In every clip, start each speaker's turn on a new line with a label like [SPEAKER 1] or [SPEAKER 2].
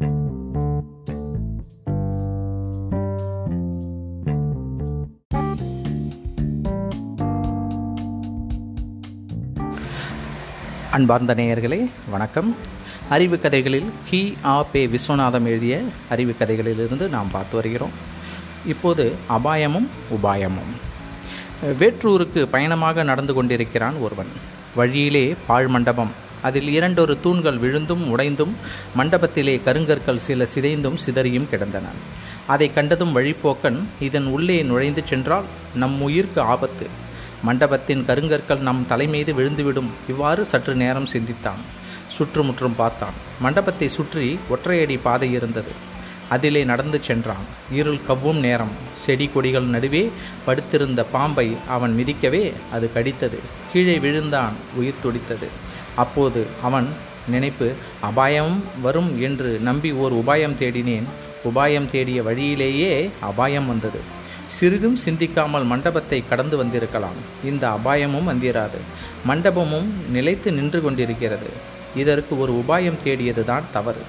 [SPEAKER 1] அன்பார்ந்த நேயர்களே வணக்கம். அறிவு கதைகளில் கி. ஆ. பே. விஸ்வநாதம் எழுதிய அறிவு கதைகளிலிருந்து நாம் பார்த்து வருகிறோம். இப்போது அபாயமும் உபாயமும். வேற்றூருக்கு பயணமாக நடந்து கொண்டிருக்கிறான் ஒருவன். வழியிலே பாழ் மண்டபம் அதில் இரண்டொரு தூண்கள் விழுந்தும் உடைந்தும் மண்டபத்திலே கருங்கற்கள் சில சிதைந்தும் சிதறியும் கிடந்தன. அதை கண்டதும் வழிப்போக்கன் இதன் உள்ளே நுழைந்து சென்றால் நம் உயிர்க்கு ஆபத்து. மண்டபத்தின் கருங்கற்கள் நம் தலைமீது விழுந்துவிடும். இவ்வாறு சற்று நேரம் சிந்தித்தான். சுற்றுமுற்றும் பார்த்தான். மண்டபத்தை சுற்றி ஒற்றையடி பாதை இருந்தது. அதிலே நடந்து சென்றான். இருள் கவ்வும் நேரம். செடி கொடிகள் நடுவே படுத்திருந்த பாம்பை அவன் மிதிக்கவே அது கடித்தது. கீழே விழுந்தான் உயிர் துடித்தது. அப்போது அவன் நினைப்பு அபாயம் வரும் என்று நம்பி ஓர் உபாயம் தேடினேன். உபாயம் தேடிய வழியிலேயே அபாயம் வந்தது. சிறிதும் சிந்திக்காமல் மண்டபத்தை கடந்து வந்திருக்கலாம். இந்த அபாயமும் வந்திராது. மண்டபமும் நிலைத்து நின்று கொண்டிருக்கிறது. இதற்கு ஒரு உபாயம் தேடியது தான் தவறு.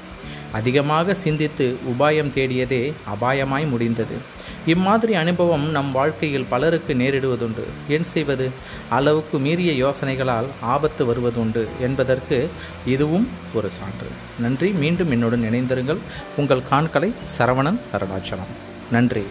[SPEAKER 1] அதிகமாக சிந்தித்து உபாயம் தேடியதே அபாயமாய் முடிந்தது. இம்மாதிரி அனுபவம் நம் வாழ்க்கையில் பலருக்கு நேரிடுவதுண்டு. ஏன் செய்வது? அளவுக்கு மீறிய யோசனைகளால் ஆபத்து வருவதுண்டு என்பதற்கு இதுவும் ஒரு சான்று. நன்றி. மீண்டும் என்னுடன் இணைந்திருங்கள். உங்கள் காண்களை சரவணன் அருணாச்சலம் நன்றி.